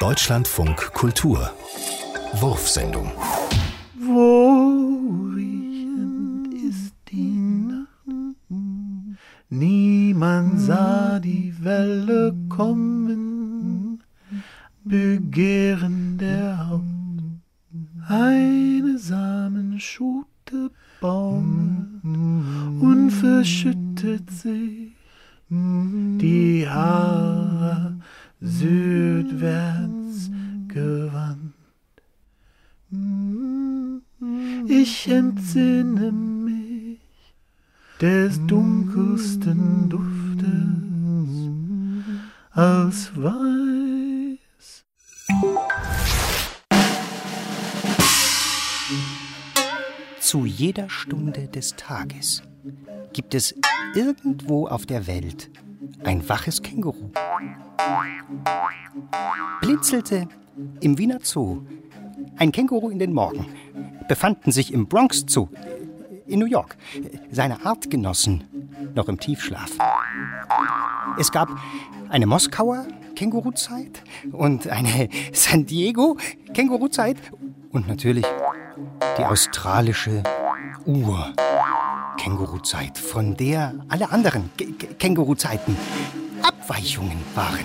Deutschlandfunk Kultur Wurfsendung Wohlriechend ist die Nacht. Niemand sah die Welle kommen. Begehren der Haupt. Eine Samenschute baumet und verschüttet sich. Die Haare südwärts gewandt. Ich entsinne mich des dunkelsten Duftes aus Weiß. Zu jeder Stunde des Tages gibt es irgendwo auf der Welt ein waches Känguru. Blinzelte im Wiener Zoo ein Känguru in den Morgen, befanden sich im Bronx Zoo in New York, seine Artgenossen noch im Tiefschlaf. Es gab eine Moskauer Känguruzeit und eine San Diego Känguruzeit und natürlich die australische Ur Känguruzeit, von der alle anderen K Känguruzeiten Abweichungen waren.